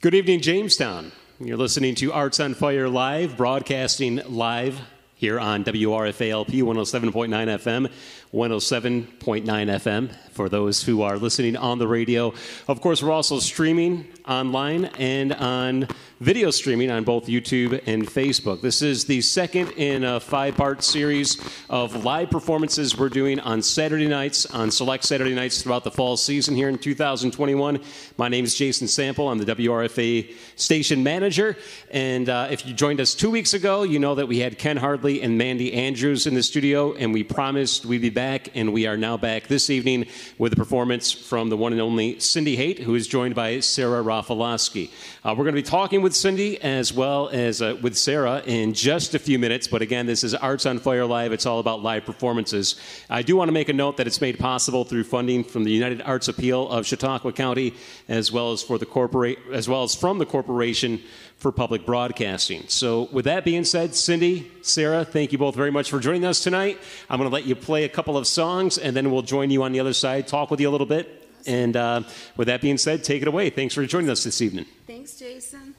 Good evening, Jamestown. You're listening to Arts on Fire Live, broadcasting live here on WRFALP 107.9 FM, 107.9 FM for those who are listening on the radio. Of course, we're also streaming online and on video streaming on both YouTube and Facebook. This is the second in a five part series of live performances we're doing on Saturday nights, on select Saturday nights throughout the fall season here in 2021. My name is Jason Sample. I'm the WRFA station manager. And uh, if you joined us two weeks ago, you know that we had Ken Hardley and Mandy Andrews in the studio, and we promised we'd be back, and we are now back this evening with a performance from the one and only Cindy Haight, who is joined by Sara Rafaloski. Uh, we're going to be talking with Cindy as well as uh, with Sara in just a few minutes, but again, this is Arts on Fire Live. It's all about live performances. I do want to make a note that it's made possible through funding from the United Arts Appeal of Chautauqua County, as well as for the corporate, as well as from the Corporation for Public Broadcasting. So, with that being said, Cindy, Sara, thank you both very much for joining us tonight. I'm going to let you play a couple of songs, and then we'll join you on the other side, talk with you a little bit. And uh, with that being said, take it away. Thanks for joining us this evening. Thanks, Jason.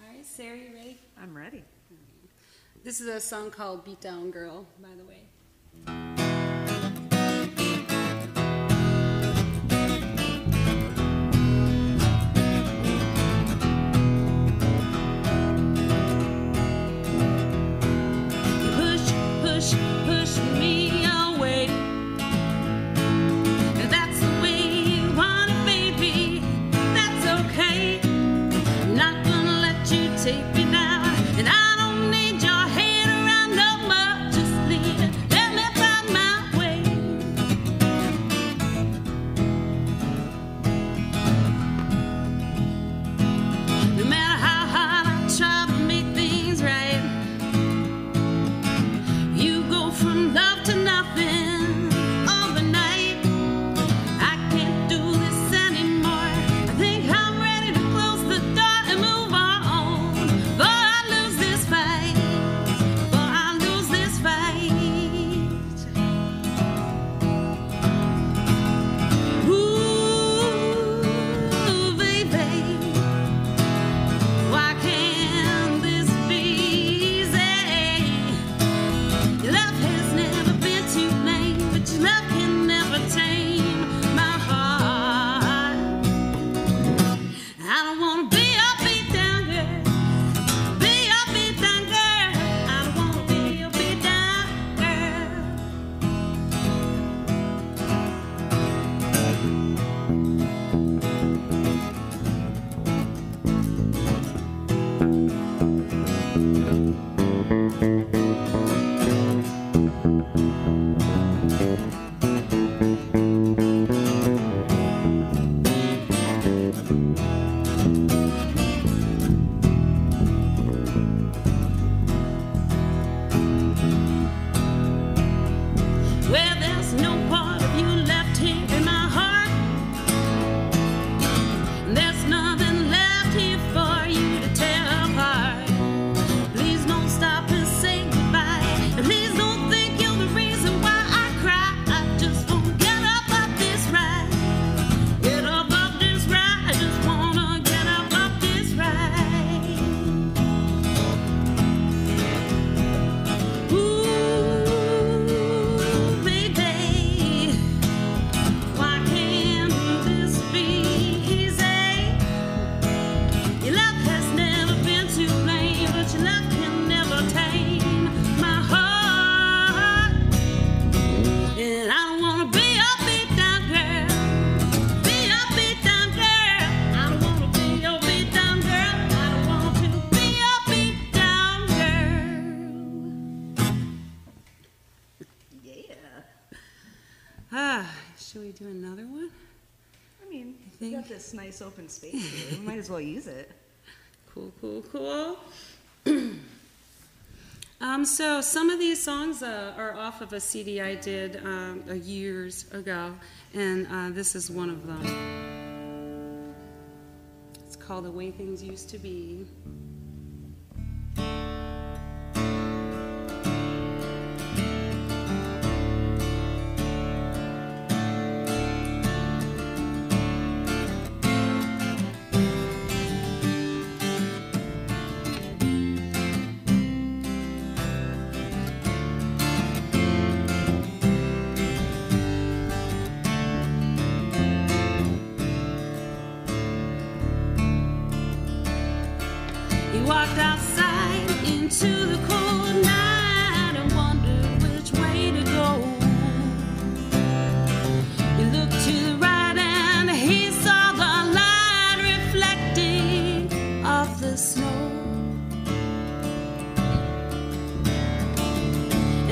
All right, Sara, you ready? I'm ready. This is a song called Beat Down Girl, by the way. push, push, open space here. We might as well use it. Cool, cool, cool. um, so some of these songs uh, are off of a CD I did um, years ago, and uh, this is one of them. It's called "The Way Things Used to Be."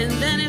And then he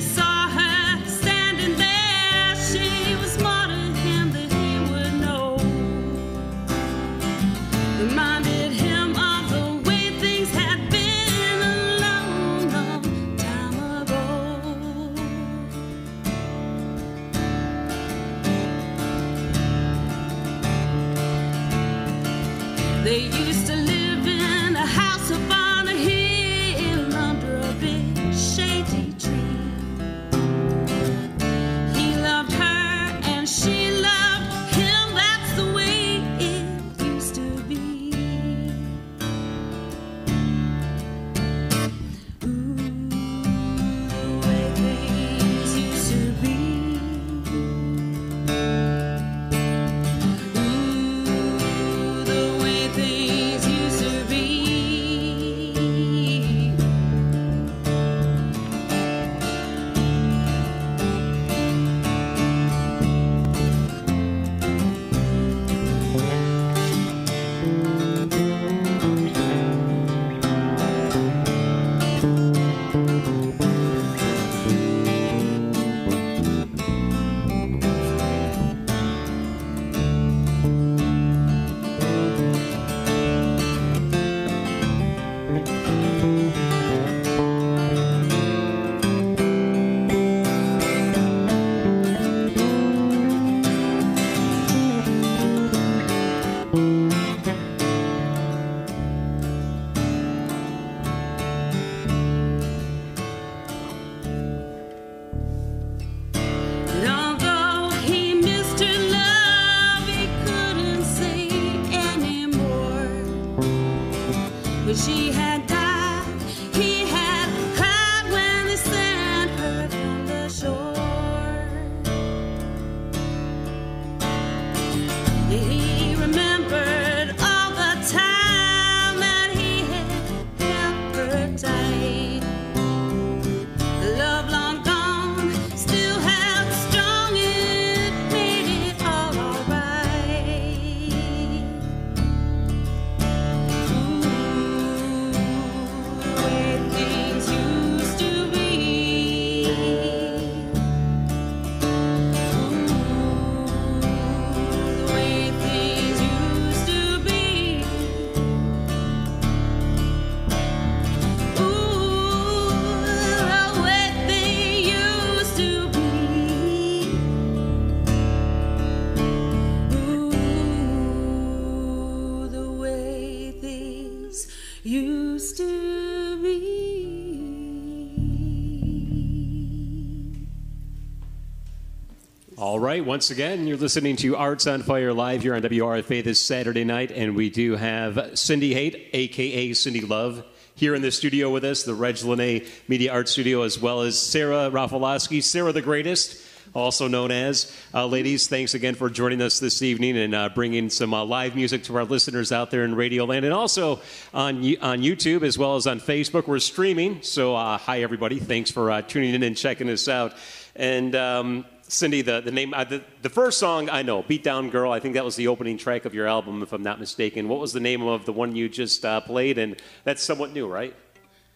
once again, you're listening to Arts on Fire live here on WRFA this Saturday night, and we do have Cindy Haight, aka Cindy Love, here in the studio with us, the Reg Lenna Media Art Studio, as well as Sara Rafaloski, Sara the Greatest, also known as. Uh, ladies, thanks again for joining us this evening and uh, bringing some uh, live music to our listeners out there in Radio Land, and also on on YouTube as well as on Facebook. We're streaming, so uh, hi everybody, thanks for uh, tuning in and checking us out. And um, Cindy, the, the name, uh, the, the first song I know, Beat Down Girl, I think that was the opening track of your album, if I'm not mistaken. What was the name of the one you just uh, played? And that's somewhat new, right?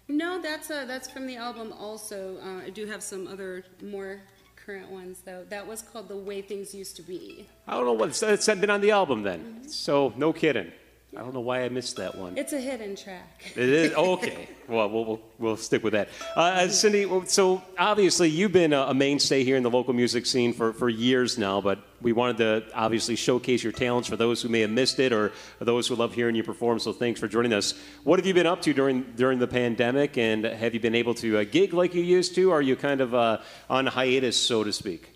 No, that's uh, that's from the album. Also, uh, I do have some other more current ones though. That was called "The Way Things Used to Be." I don't know what it's been on the album then. So, no kidding. I don't know why I missed that one. It's a hidden track. It is okay. Well, we'll we'll, we'll stick with that. Uh, Cindy, so obviously you've been a, a mainstay here in the local music scene for, for years now, but we wanted to obviously showcase your talents for those who may have missed it or those who love hearing you perform. So thanks for joining us. What have you been up to during during the pandemic, and have you been able to uh, gig like you used to? Or are you kind of uh, on hiatus, so to speak?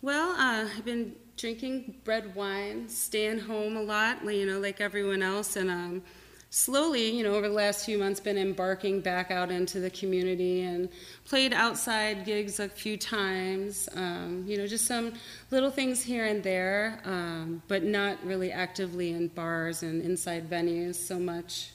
Well, uh, I've been drinking red wine, staying home a lot, you know, like everyone else, and um, slowly, you know, over the last few months, been embarking back out into the community and played outside gigs a few times. Um, you know, just some little things here and there, um, but not really actively in bars and inside venues so much.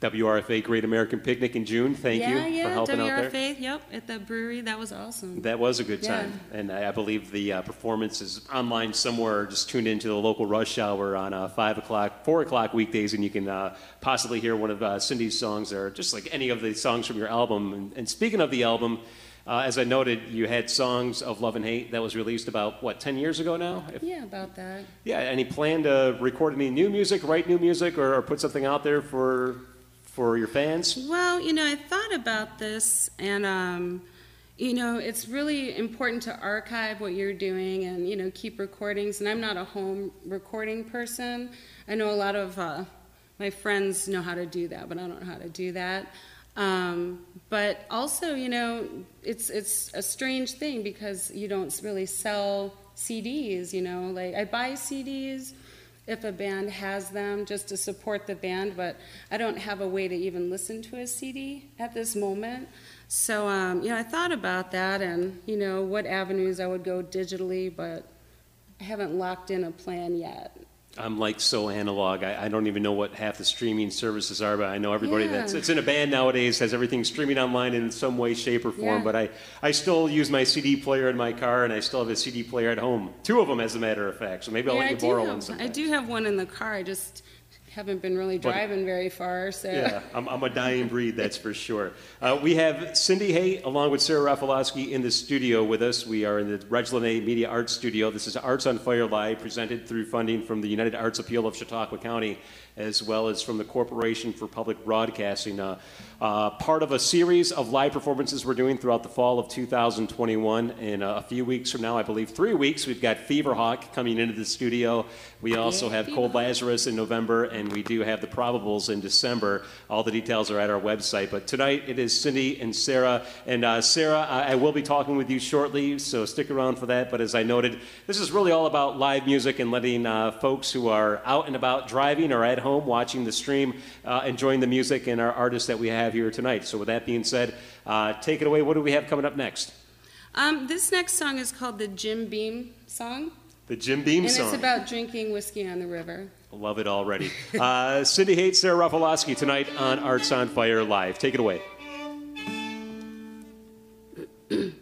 WRFA Great American Picnic in June. Thank yeah, you yeah, for helping WRFA, out there. Yep, at the brewery. That was awesome. That was a good Yeah. time, and I I believe the uh, performance is online somewhere. Just tune into the local rush hour on uh, five o'clock, four o'clock weekdays, and you can uh, possibly hear one of uh, Cindy's songs, or just like any of the songs from your album. And, and speaking of the album, uh, as I noted, you had songs of love and Haight that was released about what ten years ago now. If- yeah, about that. yeah. Any plan to record any new music, write new music, or, or put something out there for for your fans? Well, you know, I thought about this, and um, you know, it's really important to archive what you're doing and you know keep recordings. And I'm not a home recording person. I know a lot of uh, my friends know how to do that, but I don't know how to do that. Um, but also, you know, it's it's a strange thing because you don't really sell CDs. You know, like I buy CDs if a band has them just to support the band, but I don't have a way to even listen to a CD at this moment. So, um, you know, I thought about that and, you know, what avenues I would go digitally, but I haven't locked in a plan yet. I'm like so analog. I, I don't even know what half the streaming services are, but I know everybody Yeah. that's it's in a band nowadays has everything streaming online in some way, shape, or form. Yeah. But I, I still use my CD player in my car, and I still have a CD player at home. Two of them, as a matter of fact. So maybe I'll yeah, let you borrow one have, I do have one in the car. I just haven't been really But- driving very far, so. Yeah, I'm, I'm a dying breed, that's for sure. Uh, we have Cindy Haight along with Sara Rafaloski in the studio with us. We are in the Reg Lenna Media Arts Studio. This is Arts on Fire Live, presented through funding from the United Arts Appeal of Chautauqua County, as well as from the Corporation for Public Broadcasting. Uh, uh, part of a series of live performances we're doing throughout the fall of 2021. In uh, a few weeks from now, I believe three weeks, we've got Feverhawk coming into the studio. We also have Cold Lazarus in November, and we do have the Probables in December. All the details are at our website. But tonight it is Cindy and Sara. And uh, Sara, I, I will be talking with you shortly, so stick around for that. But as I noted, this is really all about live music and letting uh, folks who are out and about driving or at home watching the stream uh, enjoying the music and our artists that we have here tonight. So with that being said, uh, take it away. What do we have coming up next? Um, this next song is called the Jim Beam song, The Jim Beam and song. it's about drinking whiskey on the river. Love it already. Uh, Cindy hates Sara Rafaloski tonight on Arts on Fire Live. Take it away.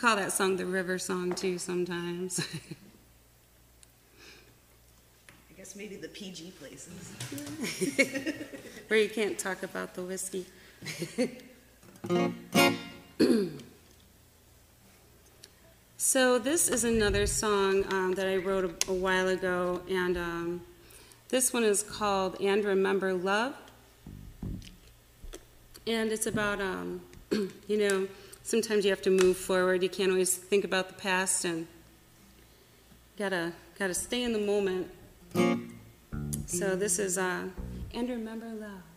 call that song the river song too sometimes. I guess maybe the PG places. Where you can't talk about the whiskey. so this is another song um, that I wrote a, a while ago, and um, this one is called "And Remember Love," and it's about um, you know sometimes you have to move forward. You can't always think about the past, and gotta gotta stay in the moment. So this is uh, "And Remember Love."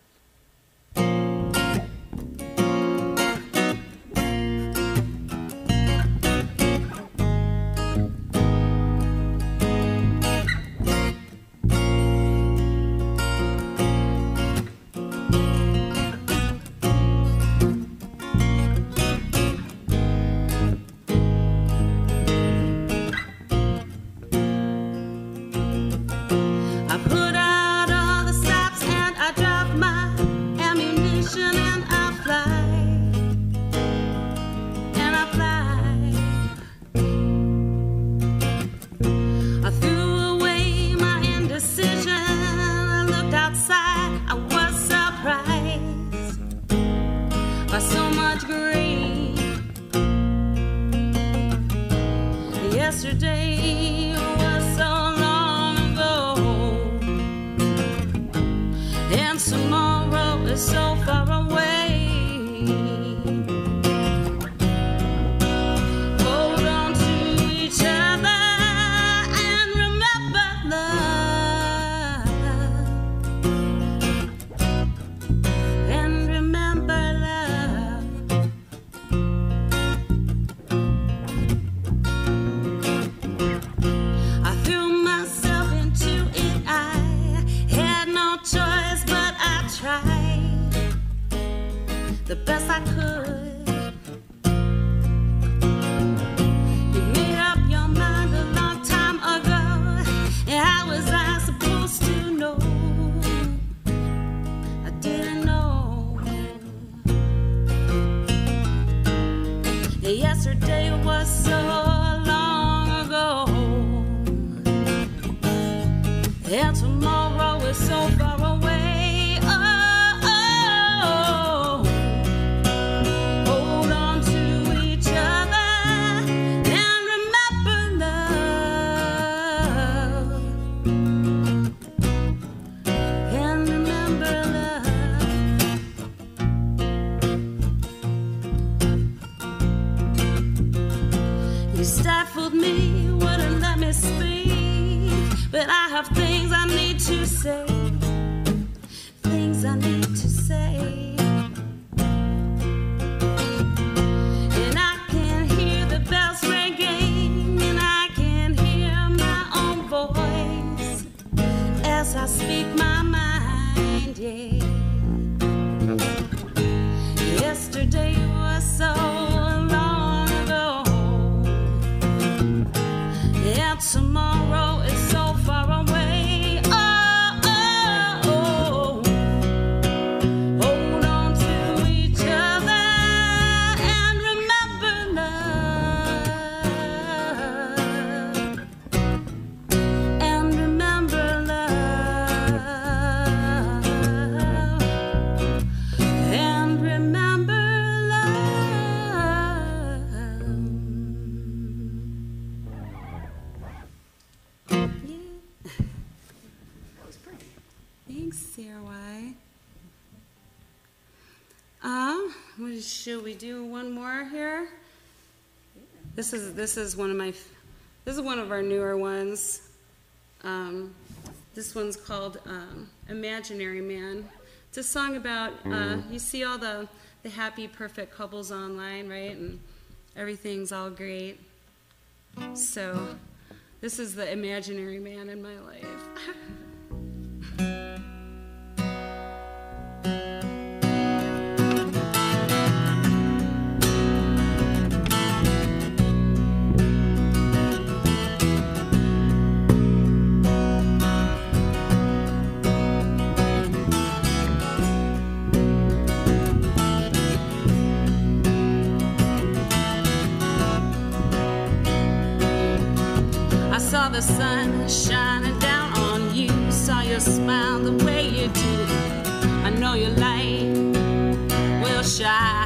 This is this is one of my this is one of our newer ones. Um, this one's called um, "Imaginary Man." It's a song about uh, you see all the the happy, perfect couples online, right? And everything's all great. So, this is the imaginary man in my life. sun shining down on you. Saw your smile the way you do. I know your light will shine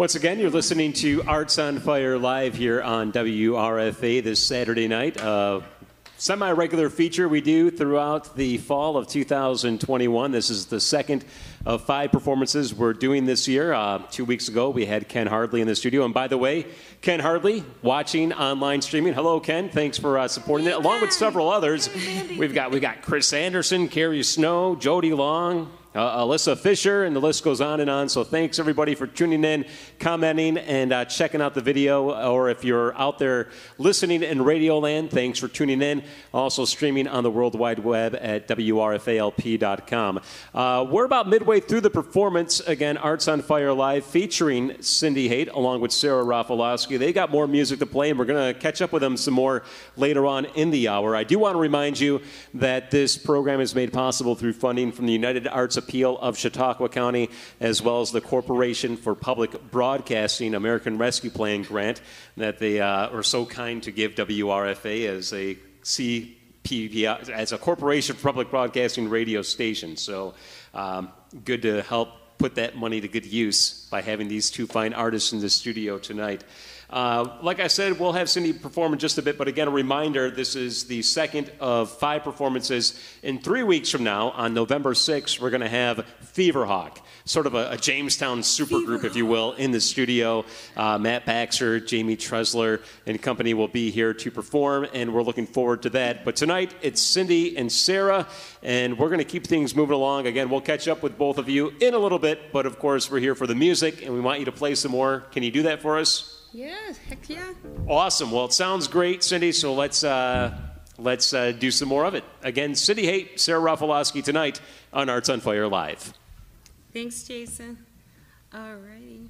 Once again, you're listening to Arts on Fire live here on WRFA this Saturday night. Uh, Semi regular feature we do throughout the fall of 2021. This is the second of five performances we're doing this year. Uh, two weeks ago, we had Ken Hardley in the studio. And by the way, Ken Hardley watching online streaming. Hello, Ken. Thanks for uh, supporting it, along with several others. We've got we got Chris Anderson, Carrie Snow, Jody Long, uh, Alyssa Fisher, and the list goes on and on. So thanks everybody for tuning in, commenting, and uh, checking out the video. Or if you're out there listening in Radio Land, thanks for tuning in. Also streaming on the World Wide Web at WRFALP.com. Uh, we're about midway through the performance. Again, Arts on Fire Live featuring Cindy Haight along with Sara Rafaloski. They got more music to play, and we're going to catch up with them some more later on in the hour. I do want to remind you that this program is made possible through funding from the United Arts Appeal of Chautauqua County, as well as the Corporation for Public Broadcasting American Rescue Plan grant that they uh, are so kind to give WRFA as a CPB, as a Corporation for Public Broadcasting radio station. So um, good to help put that money to good use by having these two fine artists in the studio tonight. Uh, like I said, we'll have Cindy perform in just a bit, but again, a reminder this is the second of five performances. In three weeks from now, on November 6th, we're going to have Feverhawk, sort of a, a Jamestown supergroup, if you will, in the studio. Uh, Matt Baxter, Jamie Tresler, and company will be here to perform, and we're looking forward to that. But tonight, it's Cindy and Sara, and we're going to keep things moving along. Again, we'll catch up with both of you in a little bit, but of course, we're here for the music, and we want you to play some more. Can you do that for us? Yeah, heck yeah. Awesome. Well, it sounds great, Cindy. So let's uh, let's uh, do some more of it. Again, Cindy Haight, Sara Rafaloski tonight on Arts on Fire Live. Thanks, Jason. All righty.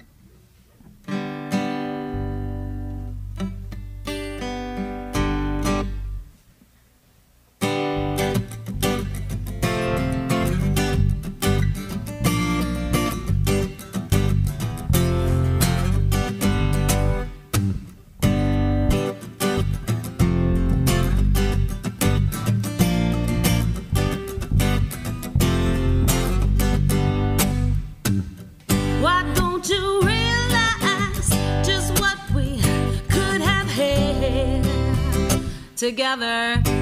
together.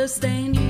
Understand you.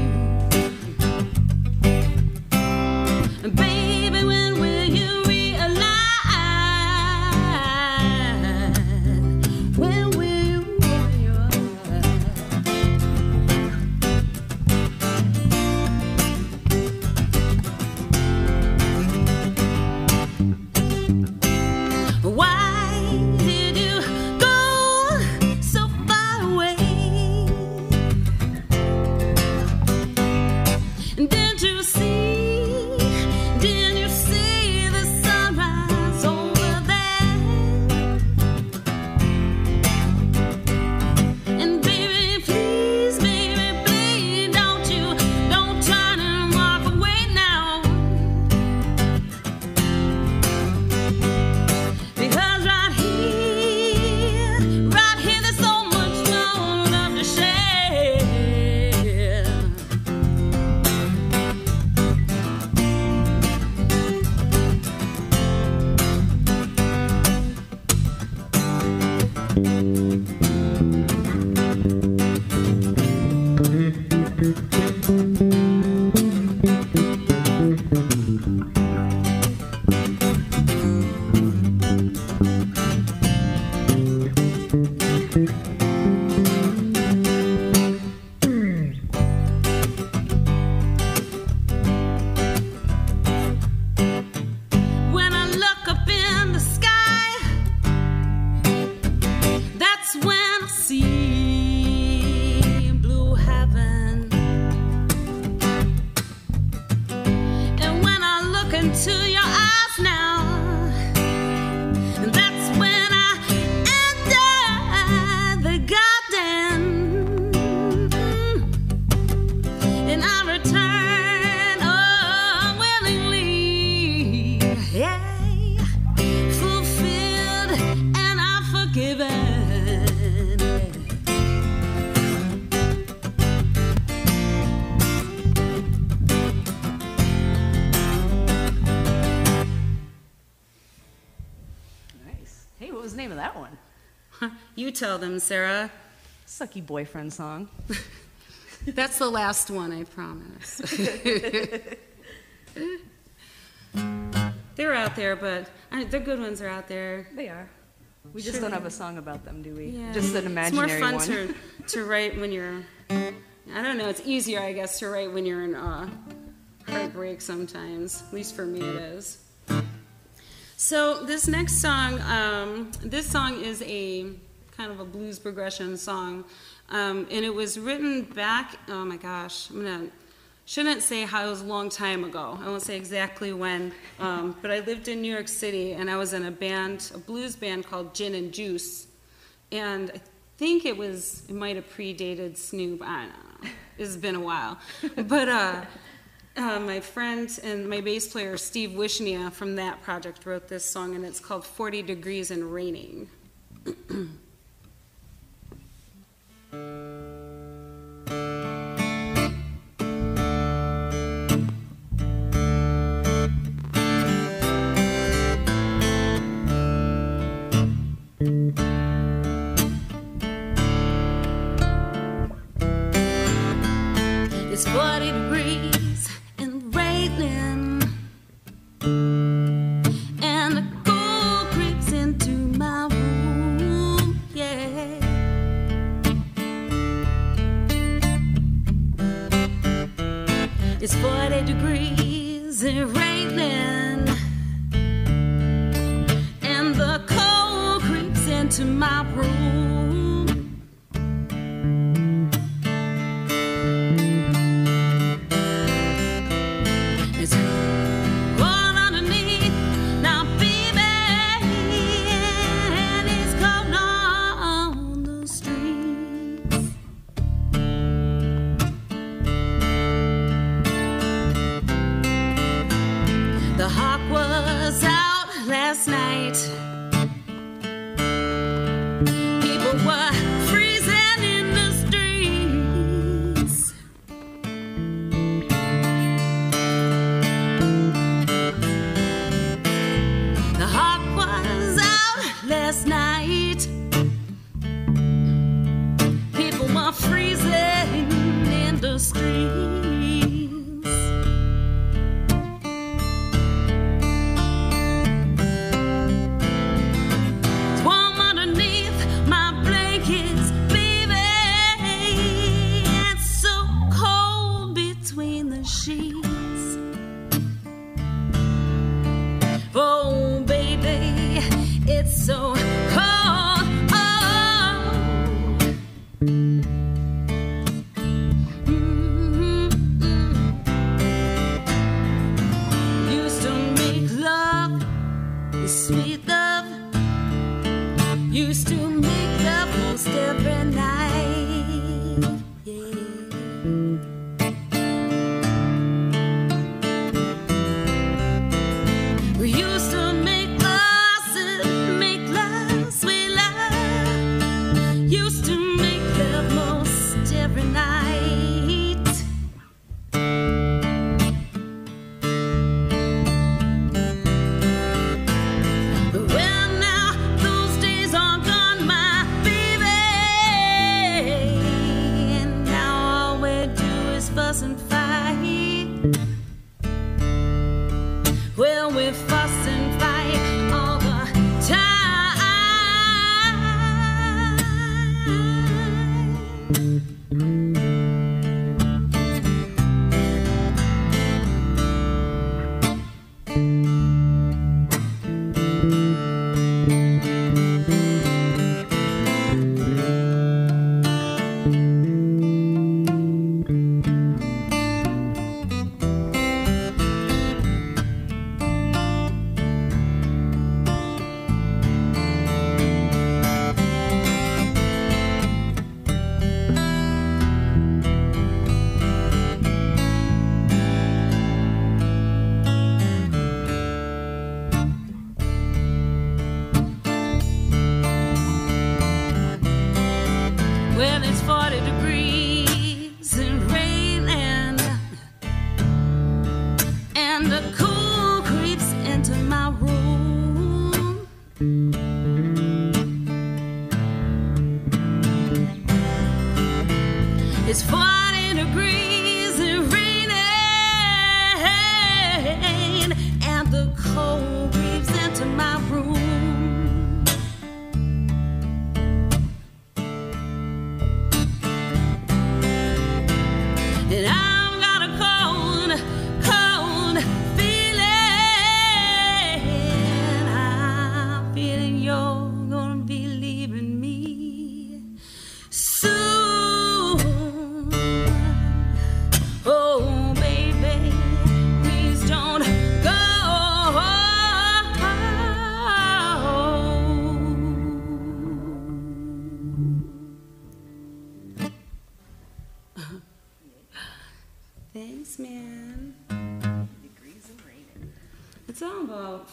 I tell them, Sara. Sucky boyfriend song. That's the last one, I promise. They're out there, but I, the good ones are out there. They are. We just Sure. don't have a song about them, do we? Yeah. Just an imaginary It's more fun to to write when you're. I don't know. It's easier, I guess, to write when you're in uh, heartbreak. Sometimes, at least for me, it is. So this next song, um, this song is a kind of a blues progression song, um, and it was written back. Oh my gosh, I'm gonna shouldn't say how it was a long time ago. I won't say exactly when, um, but I lived in New York City, and I was in a band, a blues band called Gin and Juice, and I think it was it might have predated Snoop. I don't know. It's been a while, but. Uh, uh, my friend and my bass player Steve Wishnia from that project wrote this song, and it's called 40 Degrees and Raining. It's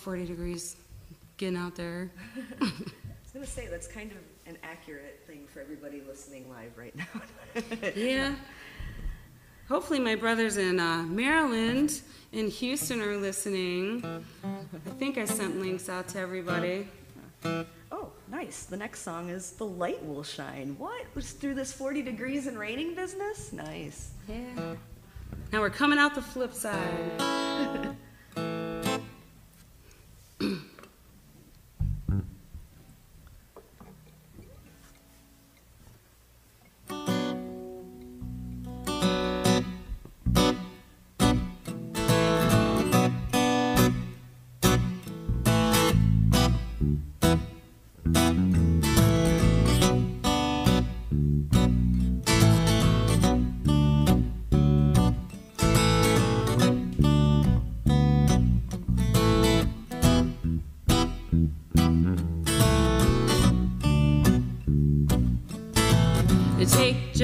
40 degrees getting out there. I was gonna say, that's kind of an accurate thing for everybody listening live right now. yeah. Hopefully, my brothers in uh, Maryland and Houston are listening. I think I sent links out to everybody. Oh, nice. The next song is The Light Will Shine. What? Was through this 40 degrees and raining business? Nice. Yeah. Now we're coming out the flip side.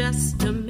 Just a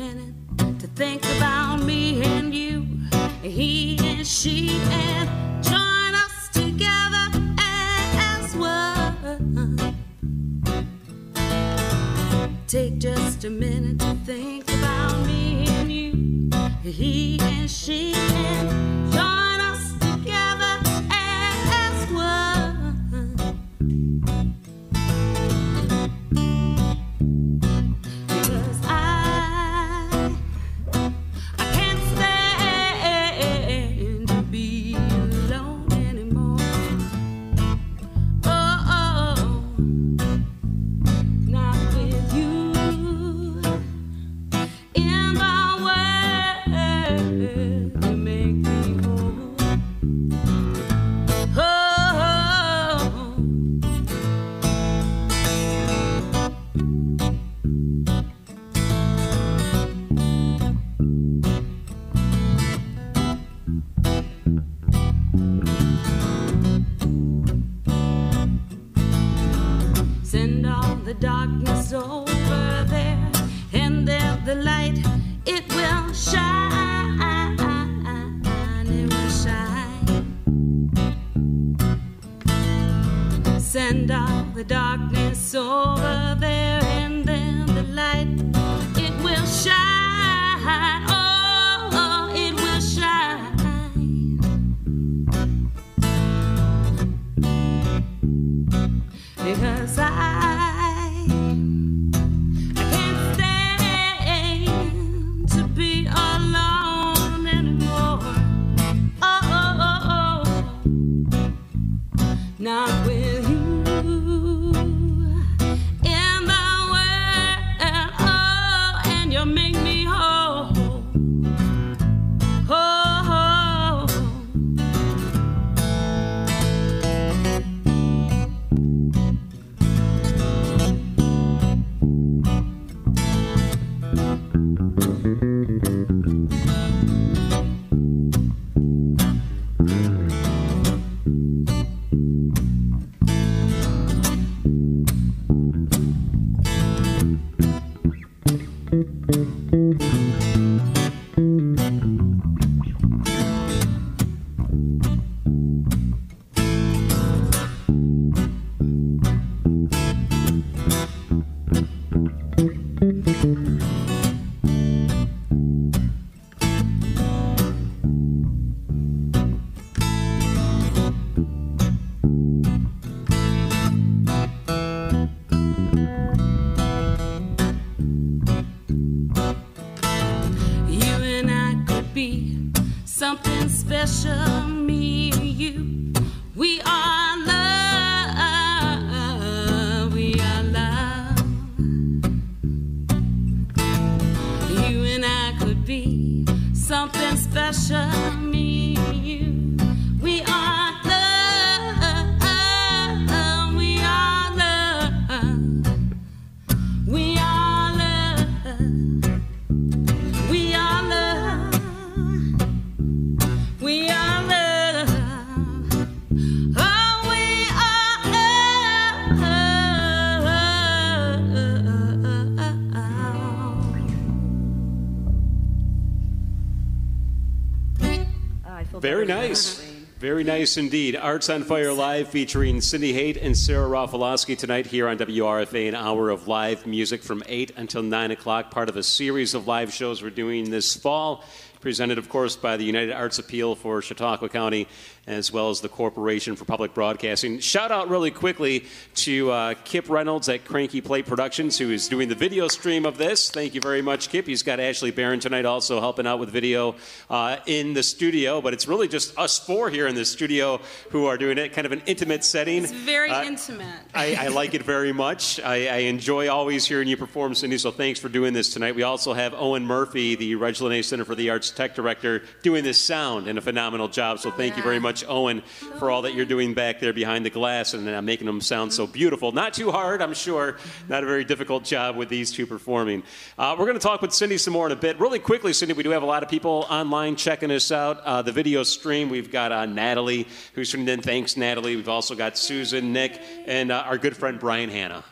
Very nice indeed. Arts on Fire Live featuring Cindy Haight and Sara Rafaloski tonight here on WRFA, an hour of live music from 8 until 9 o'clock, part of a series of live shows we're doing this fall. Presented, of course, by the United Arts Appeal for Chautauqua County, as well as the Corporation for Public Broadcasting. Shout out really quickly to uh, Kip Reynolds at Kranky Plate Productions, who is doing the video stream of this. Thank you very much, Kip. He's got Ashley Barron tonight also helping out with video uh, in the studio, but it's really just us four here in the studio who are doing it, kind of an intimate setting. It's very Uh, intimate. I, I like it very much. I, I enjoy always hearing you perform, Cindy, so thanks for doing this tonight. We also have Owen Murphy, the Reg Lenna Center for the Arts Tech Director, doing this sound and a phenomenal job. So thank you very much, Owen, for all that you're doing back there behind the glass and uh, making them sound so beautiful. Not too hard, I'm sure. Not a very difficult job with these two performing. Uh, we're going to talk with Cindy some more in a bit. Really quickly, Cindy, we do have a lot of people online checking us out. Uh, the video stream, we've got uh, Natalie, who's tuned in. Thanks, Natalie. We've also got Susan, Nick, and uh, our good friend Brian Hanna.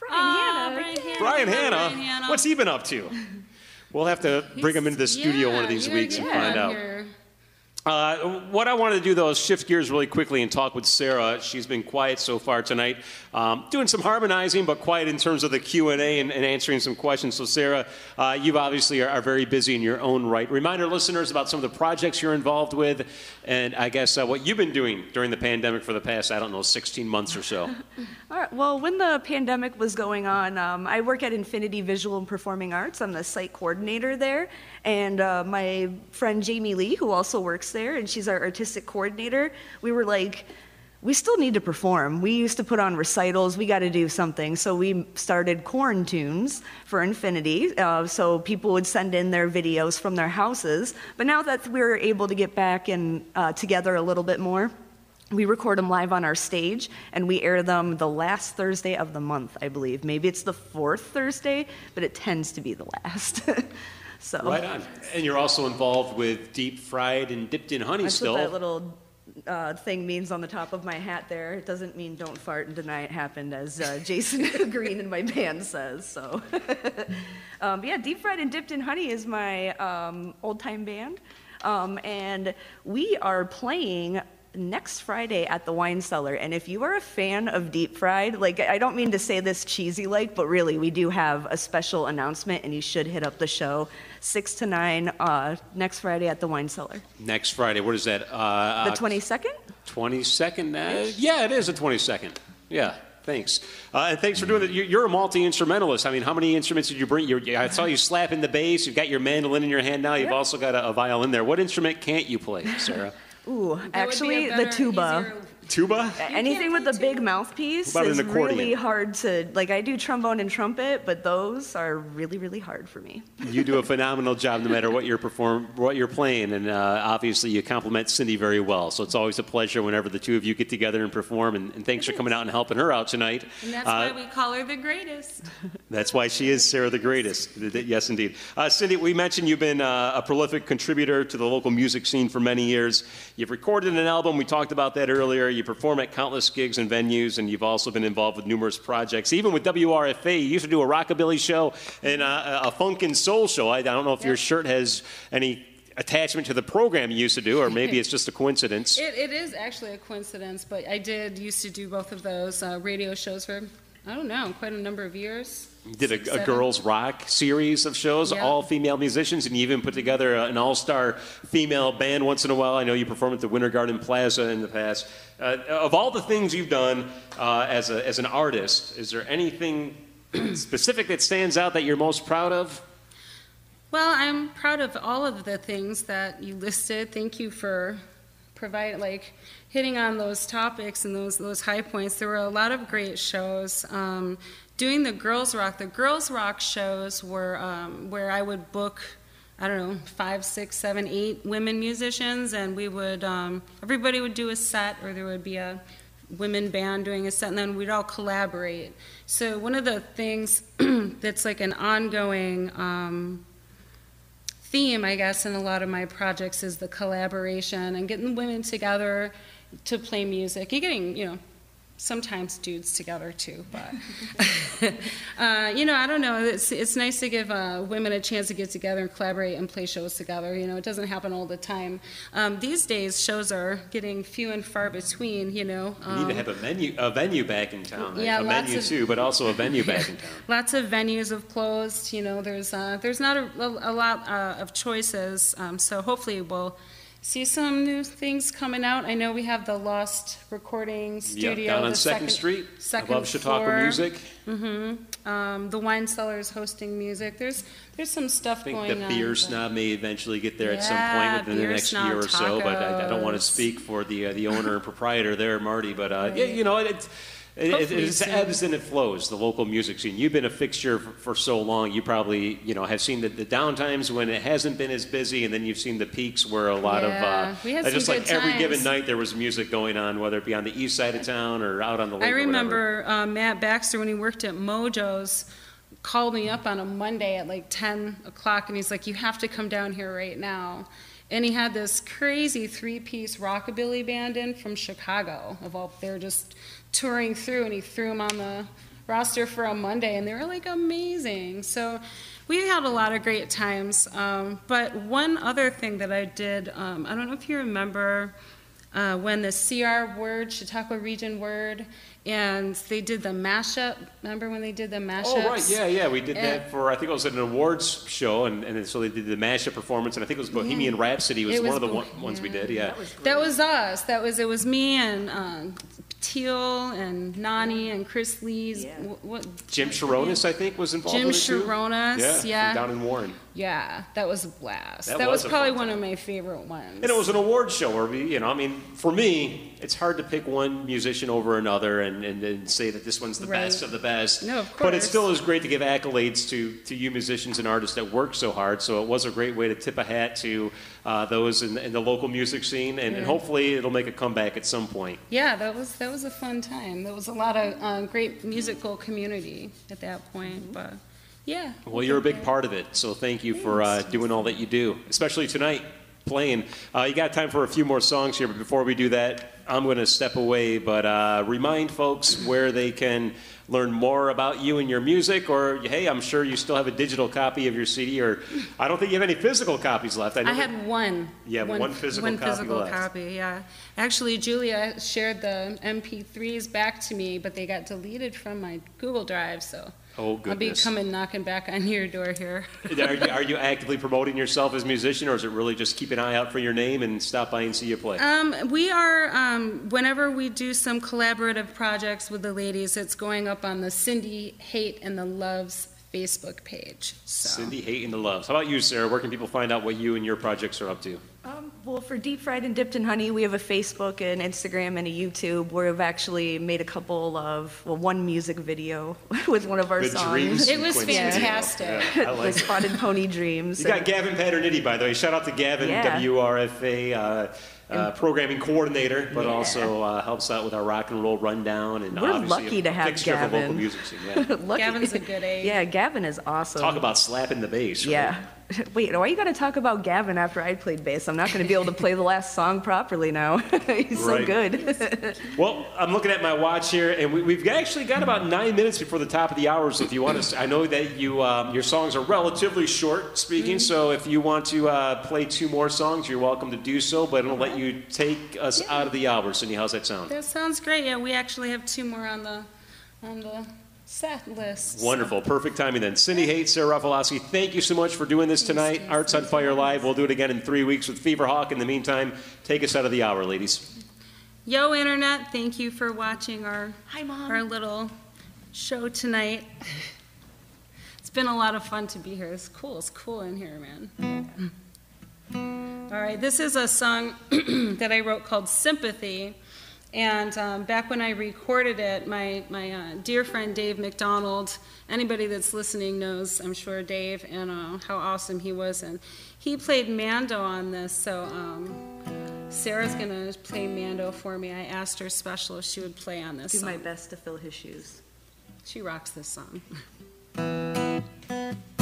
Brian Hanna, Brian yay. Brian Hanna. Brian Hanna. What's he been up to? We'll have to bring him into the studio Yeah, one of these weeks and find out. here. Uh, what I wanted to do, though, is shift gears really quickly and talk with Sara. She's been quiet so far tonight, um, doing some harmonizing, but quiet in terms of the Q and A and answering some questions. So, Sara, uh, you obviously are, are very busy in your own right. Remind our listeners about some of the projects you're involved with, and I guess uh, what you've been doing during the pandemic for the past, I don't know, 16 months or so. All right. Well, when the pandemic was going on, um, I work at Infinity Visual and Performing Arts. I'm the site coordinator there. And uh, my friend Jamie Lee, who also works there, and she's our artistic coordinator, we were like, we still need to perform. We used to put on recitals. We got to do something. So we started quarantunes for Infinity. Uh, so people would send in their videos from their houses. But now that we're able to get back and uh, together a little bit more, we record them live on our stage and we air them the last Thursday of the month, I believe. Maybe it's the fourth Thursday, but it tends to be the last. so Right on. And you're also involved with deep fried and dipped in honey that's still. what that little uh, thing means on the top of my hat there. It doesn't mean don't fart and deny it happened, as uh, Jason Green in my band says. So, um, but yeah, Deep Fried and Dipped in Honey is my um, old time band. Um, and we are playing next Friday at the Wine Cellar. And if you are a fan of deep fried, like I don't mean to say this cheesy like, but really we do have a special announcement and you should hit up the show six to nine uh, next Friday at the Wine Cellar. Next Friday, what is that? Uh, The uh, 22nd? 22nd? Uh, yeah, it is the 22nd. Yeah, thanks. Uh, and thanks for doing it. You're, you're a multi instrumentalist. I mean, how many instruments did you bring? You're, I saw you slapping the bass. You've got your mandolin in your hand now. You've Yeah. also got a, a violin there. What instrument can't you play, Sara? Ooh, That actually, a the tuba. easier- Tuba? Anything with a big mouthpiece What about is an accordion? really hard to like. I do trombone and trumpet, but those are really, really hard for me. You do a phenomenal job no matter what you're perform, what you're playing, and uh, obviously you compliment Cindy very well. So it's always a pleasure whenever the two of you get together and perform. And, and thanks for coming out and helping her out tonight. And that's Uh, why we call her the greatest. That's why she is Sara the Greatest. Yes, indeed. Uh, Cindy, we mentioned you've been uh, a prolific contributor to the local music scene for many years. You've recorded an album. We talked about that earlier. You perform at countless gigs and venues, and you've also been involved with numerous projects. Even with WRFA, you used to do a rockabilly show and uh, a funk and soul show. I, I don't know if your shirt has any attachment to the program you used to do, or maybe it's just a coincidence. It, it is actually a coincidence, but I did used to do both of those uh, radio shows for, I don't know, quite a number of years. You did Six, a, a girls rock series of shows, Yeah. all female musicians, and you even put together an all-star female band once in a while. I know you performed at the Winter Garden Plaza in the past. Uh, of all the things you've done uh, as, a, as an artist, is there anything specific that stands out that you're most proud of? Well, I'm proud of all of the things that you listed. Thank you for provide like hitting on those topics and those those high points. There were a lot of great shows. Um, doing the girls rock, the girls rock shows were um, where I would book. I don't know, five, six, seven, eight women musicians, and we would, um, everybody would do a set, or there would be a women band doing a set, and then we'd all collaborate. So, one of the things that's like an ongoing um, theme, I guess, in a lot of my projects is the collaboration and getting women together to play music. You're getting, you know, sometimes dudes together too, but uh, you know, I don't know. It's it's nice to give uh, women a chance to get together and collaborate and play shows together. You know, it doesn't happen all the time. Um, these days, shows are getting few and far between. You know, um, need to have a venue, a venue back in town. Yeah, a lots venue of- too, but also a venue back in town. Lots of venues have closed. You know, there's uh, there's not a, a, a lot uh, of choices. Um, so hopefully we'll see some new things coming out. I know we have the Lost Recording Studio Yep, down on the Second, second, Street, second above Chautauqua floor. Music. hmm Um, the Wine Cellar is hosting music. There's there's some stuff I think going the beer but- snob may eventually get there at some point within the next year or so, but I, I don't want to speak for the uh, the owner and proprietor there, Marty. But uh, yeah, you know, it, it, it, ebbs and it flows. The local music scene. You've been a fixture for, for so long. You probably you know have seen the, the downtimes when it hasn't been as busy, and then you've seen the peaks where a lot Yeah, of uh, we had just like good every given night there was music going on, whether it be on the east side of town or out on the lake. I remember uh, Matt Baxter when he worked at Mojo's called me up on a Monday at like 10 o'clock and he's like, You have to come down here right now. And he had this crazy three piece rockabilly band in from Chicago. Of all, they were just touring through and he threw them on the roster for a Monday, and they were like amazing. So we had a lot of great times. Um, but one other thing that I did, um, I don't know if you remember uh, when the CR word, Chautauqua Region word, and they did the mashup. Remember when they did the mashup? Oh, right. Yeah, yeah. We did Yeah. that for, I think it was at an awards show, and, and so they did the mashup performance, and I think it was Bohemian Rhapsody was, It one of the Bo- one, ones we did, yeah. That was us. That was it. Was me and um, Teal and Nani and Chris Lee's. Yeah. wh- What? Jim Sharonis, I think, was involved Jim with it too. Sharonis, Yeah, from yeah. down in Warren. Yeah, that was a blast. That That, was was, probably one of my favorite ones. And it was an award show where we, you know, I mean, for me, it's hard to pick one musician over another and, and, and say that this one's the Right. best of the best. No, of course. But it still is great to give accolades to, to you musicians and artists that work so hard. So it was a great way to tip a hat to uh, those in, in the local music scene, and, and hopefully it'll make a comeback at some point. Yeah, that was that was a fun time. There was a lot of uh, great musical community at that point. But yeah. Well, you're a big part of it, so thank you for uh, doing all that you do, especially tonight playing. Uh, you got time for a few more songs here, but before we do that, I'm going to step away. But uh, remind folks where they can learn more about you and your music, or hey, I'm sure you still have a digital copy of your CD, or I don't think you have any physical copies left. know I had one. You have one physical one copy physical left. copy, yeah. Actually, Julia shared the MP3s back to me, but they got deleted from my Google Drive, so Oh, I'll be goodness. coming knocking back on your door here. are, you, are you actively promoting yourself as a musician, or is it really just keep an eye out for your name and stop by and see you play? Um, we are, um, whenever we do some collaborative projects with the ladies, it's going up on the Cindy Haight and the Loves Facebook page. So. Cindy hating the loves. How about you, Sara? Where can people find out what you and your projects are up to? Um, well, for Deep Fried and Dipped in Honey, we have a Facebook and Instagram and a YouTube where we've actually made a couple of, well, one music video with one of our Good songs. dreams. It was Quincy. fantastic. Yeah, I the like it. Spotted Pony Dreams. You got Gavin Paternity, by the way. Shout out to Gavin, Yeah. WRFA uh, uh, programming coordinator, but also uh, helps out with our rock and roll rundown. And We're obviously lucky a to have fixture of the local Gavin. music scene. Yeah. Lucky- Gavin's a good egg. Yeah, Gavin is awesome. Talk about slapping the bass. right? Yeah. Wait, why are you got to talk about Gavin after I played bass? I'm not going to be able to play the last song properly now. He's so Right. good. Well, I'm looking at my watch here, and we, we've actually got about nine minutes before the top of the hours. If you want to, I know that you um, your songs are relatively short speaking. Mm-hmm. So if you want to uh, play two more songs, you're welcome to do so. But I'll let you take us out of the hour. Cindy, how's that sound? That sounds great. Yeah, we actually have two more on the on the set list. Wonderful. Perfect timing then. Cindy Hates, Sara Rafaloski, thank you so much for doing this tonight. Arts on Fire Live. We'll do it again in three weeks with Fever Hawk. In the meantime, take us out of the hour, ladies. Yo, internet! Thank you for watching our Hi, Mom. our little show tonight. It's been a lot of fun to be here. It's cool. It's cool in here, man. All right, this is a song that I wrote called Sympathy. And um, back when I recorded it, my, my uh, dear friend Dave McDonald, anybody that's listening knows, I'm sure, Dave, and uh, how awesome he was. And he played Mando on this, so um, Sara's going to play Mando for me. I asked her special if she would play on this Do song. my best to fill his shoes. She rocks this song.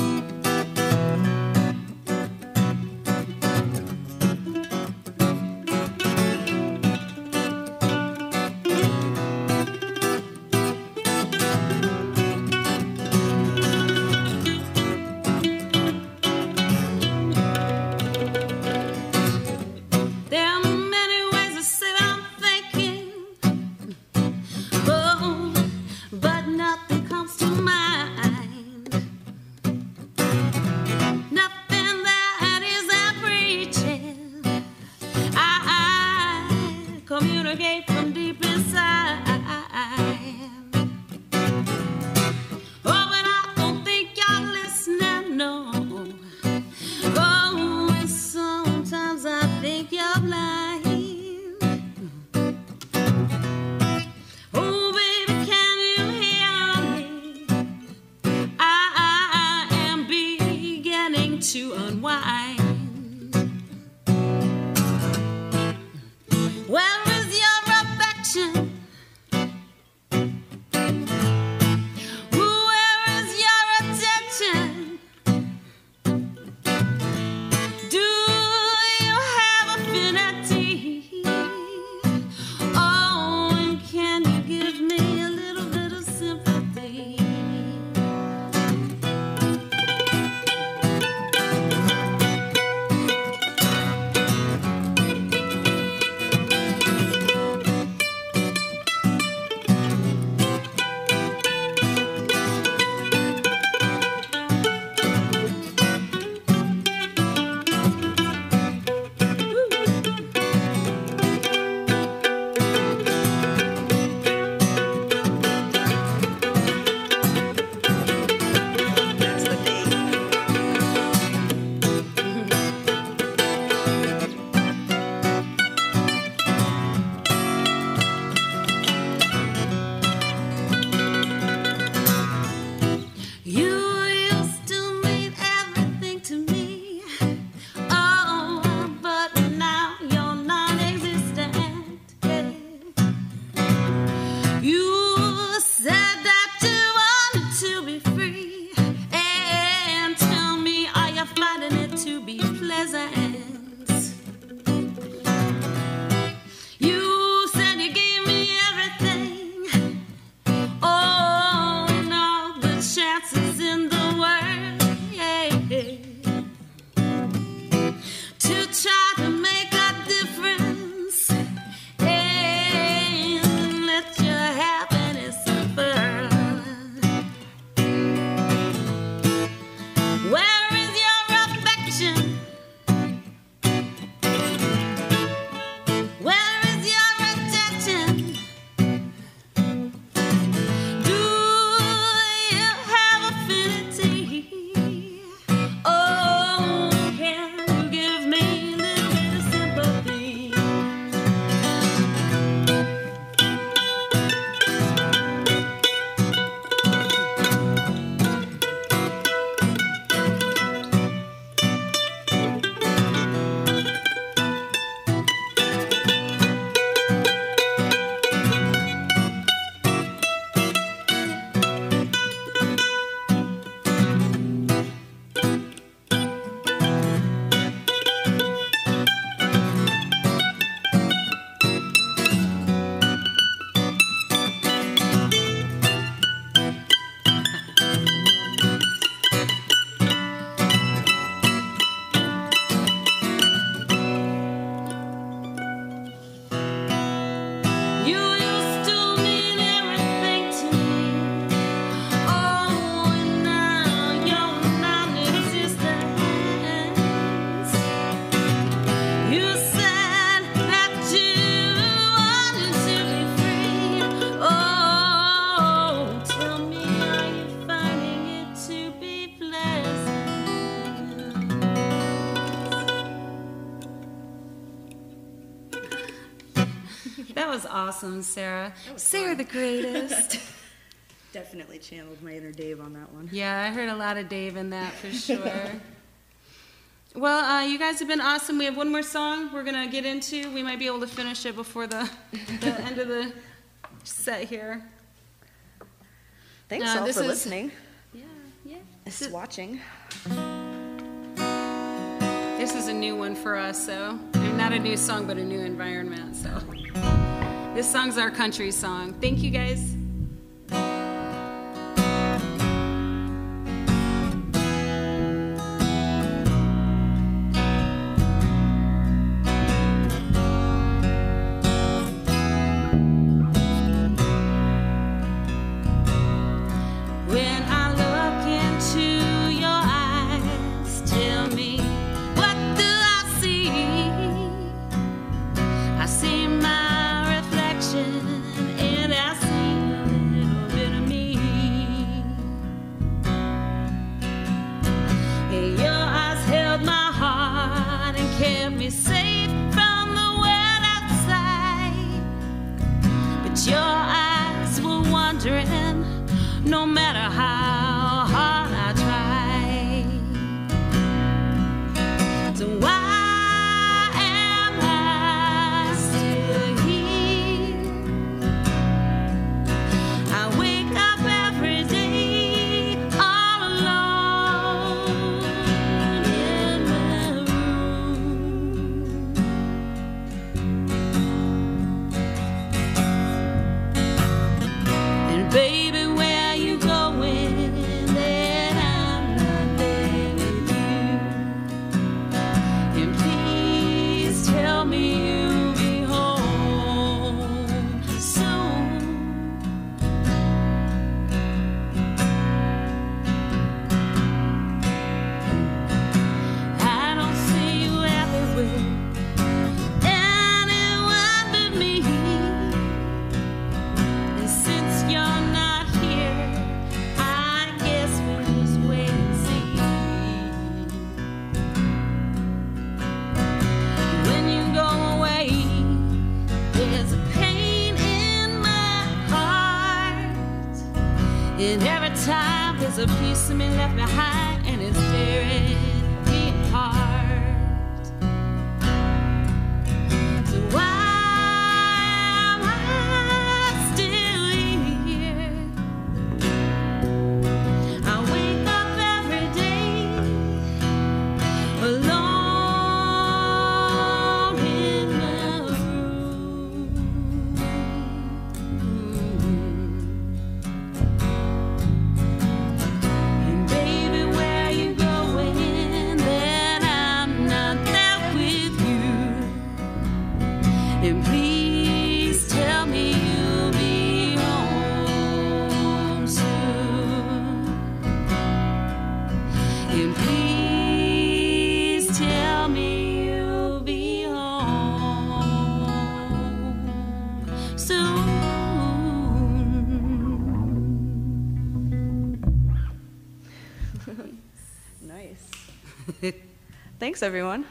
awesome, Sara. Sara, the greatest. Definitely channeled my inner Dave on that one. yeah, I heard a lot of Dave in that for sure. well, uh, you guys have been awesome. We have one more song we're gonna get into. We might be able to finish it before the, the end of the set here. Thanks Uh, all this for is- listening. Yeah, yeah. It's watching. This is a new one for us, so I mean, not a new song, but a new environment. So this song's our country song. Thank you, guys. Thanks, everyone.